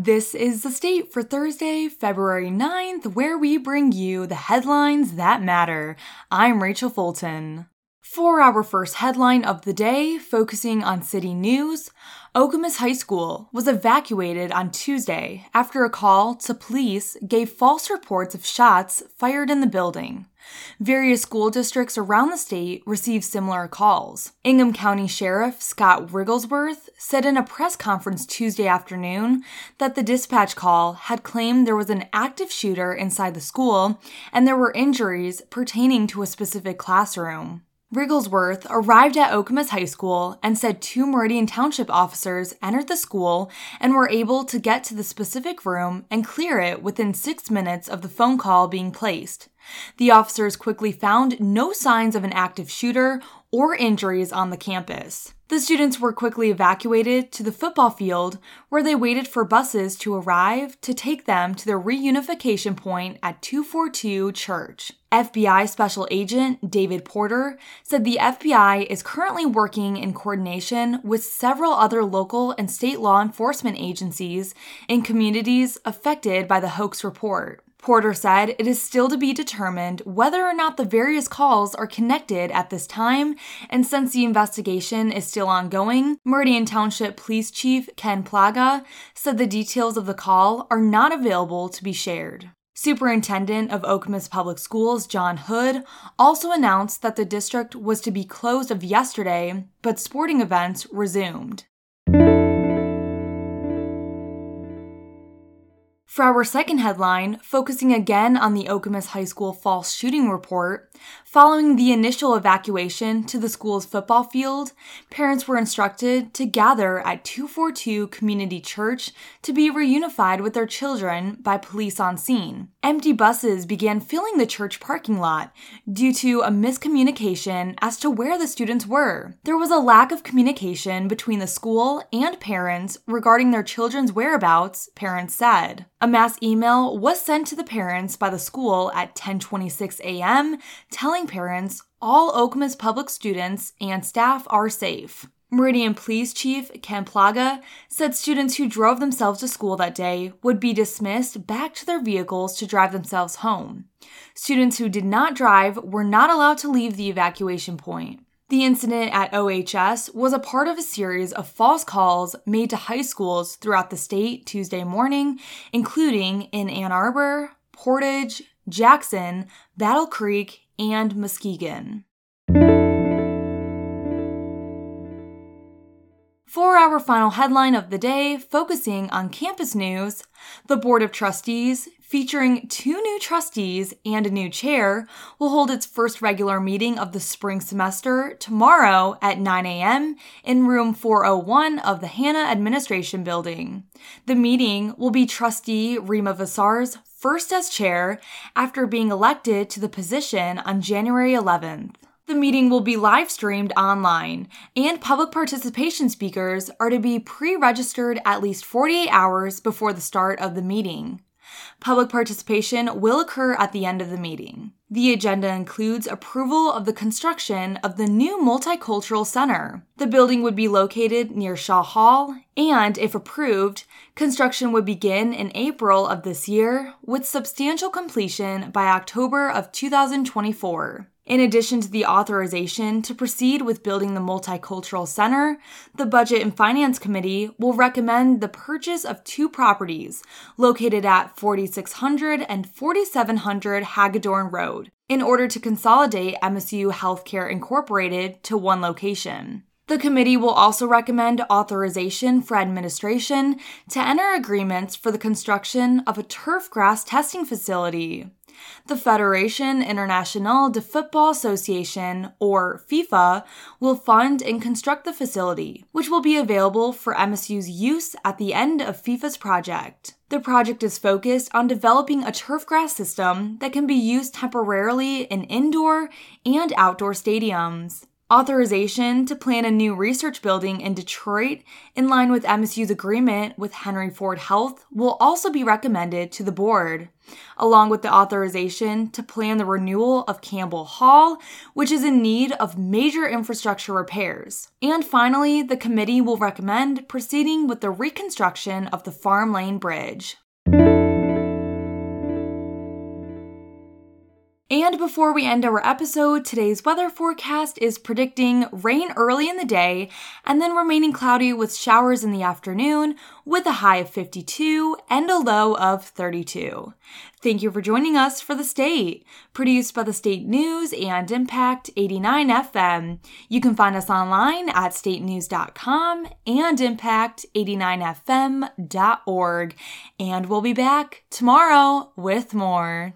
This is the state for Thursday, February 9th, where we bring you the headlines that matter. I'm Rachel Fulton. For our first headline of the day, focusing on city news, Okemos High School was evacuated on Tuesday after a call to police gave false reports of shots fired in the building. Various school districts around the state received similar calls. Ingham County Sheriff Scott Wriggelsworth said in a press conference Tuesday afternoon that the dispatch call had claimed there was an active shooter inside the school and there were injuries pertaining to a specific classroom. Wriggelsworth arrived at Okemos High School and said two Meridian Township officers entered the school and were able to get to the specific room and clear it within six minutes of the phone call being placed. The officers quickly found no signs of an active shooter or injuries on the campus. The students were quickly evacuated to the football field where they waited for buses to arrive to take them to their reunification point at 242 Church. FBI Special Agent David Porter said the FBI is currently working in coordination with several other local and state law enforcement agencies in communities affected by the hoax report. Porter said it is still to be determined whether or not the various calls are connected at this time, and since the investigation is still ongoing, Meridian Township Police Chief Ken Plaga said the details of the call are not available to be shared. Superintendent of Okemos Public Schools John Hood also announced that the district was to be closed of yesterday, but sporting events resumed. For our second headline, focusing again on the Okemos High School false shooting report, following the initial evacuation to the school's football field, parents were instructed to gather at 242 Community Church to be reunified with their children by police on scene. Empty buses began filling the church parking lot due to a miscommunication as to where the students were. There was a lack of communication between the school and parents regarding their children's whereabouts, parents said. A mass email was sent to the parents by the school at 10:26 a.m. telling parents all Okemos public students and staff are safe. Meridian Police Chief Ken Plaga said students who drove themselves to school that day would be dismissed back to their vehicles to drive themselves home. Students who did not drive were not allowed to leave the evacuation point. The incident at OHS was a part of a series of false calls made to high schools throughout the state Tuesday morning, including in Ann Arbor, Portage, Jackson, Battle Creek, and Muskegon. For our final headline of the day, focusing on campus news, the Board of Trustees, featuring two new trustees and a new chair, will hold its first regular meeting of the spring semester tomorrow at 9 a.m. in room 401 of the Hannah Administration Building. The meeting will be trustee Rema Vassar's first as chair after being elected to the position on January 11th. The meeting will be live streamed online, and public participation speakers are to be pre registered at least 48 hours before the start of the meeting. Public participation will occur at the end of the meeting. The agenda includes approval of the construction of the new Multicultural Center. The building would be located near Shaw Hall, and if approved, construction would begin in April of this year with substantial completion by October of 2024. In addition to the authorization to proceed with building the Multicultural Center, the Budget and Finance Committee will recommend the purchase of two properties located at 4600 and 4700 Hagadorn Road in order to consolidate MSU Healthcare Incorporated to one location. The committee will also recommend authorization for administration to enter agreements for the construction of a turf grass testing facility. The Federation Internationale de Football Association, or FIFA, will fund and construct the facility, which will be available for MSU's use at the end of FIFA's project. The project is focused on developing a turf grass system that can be used temporarily in indoor and outdoor stadiums. Authorization to plan a new research building in Detroit, in line with MSU's agreement with Henry Ford Health, will also be recommended to the board, along with the authorization to plan the renewal of Campbell Hall, which is in need of major infrastructure repairs. And finally, the committee will recommend proceeding with the reconstruction of the Farm Lane Bridge. Before we end our episode, today's weather forecast is predicting rain early in the day and then remaining cloudy with showers in the afternoon with a high of 52 and a low of 32. Thank you for joining us for The State, produced by the State News and Impact 89 FM. You can find us online at statenews.com and impact89fm.org. And we'll be back tomorrow with more.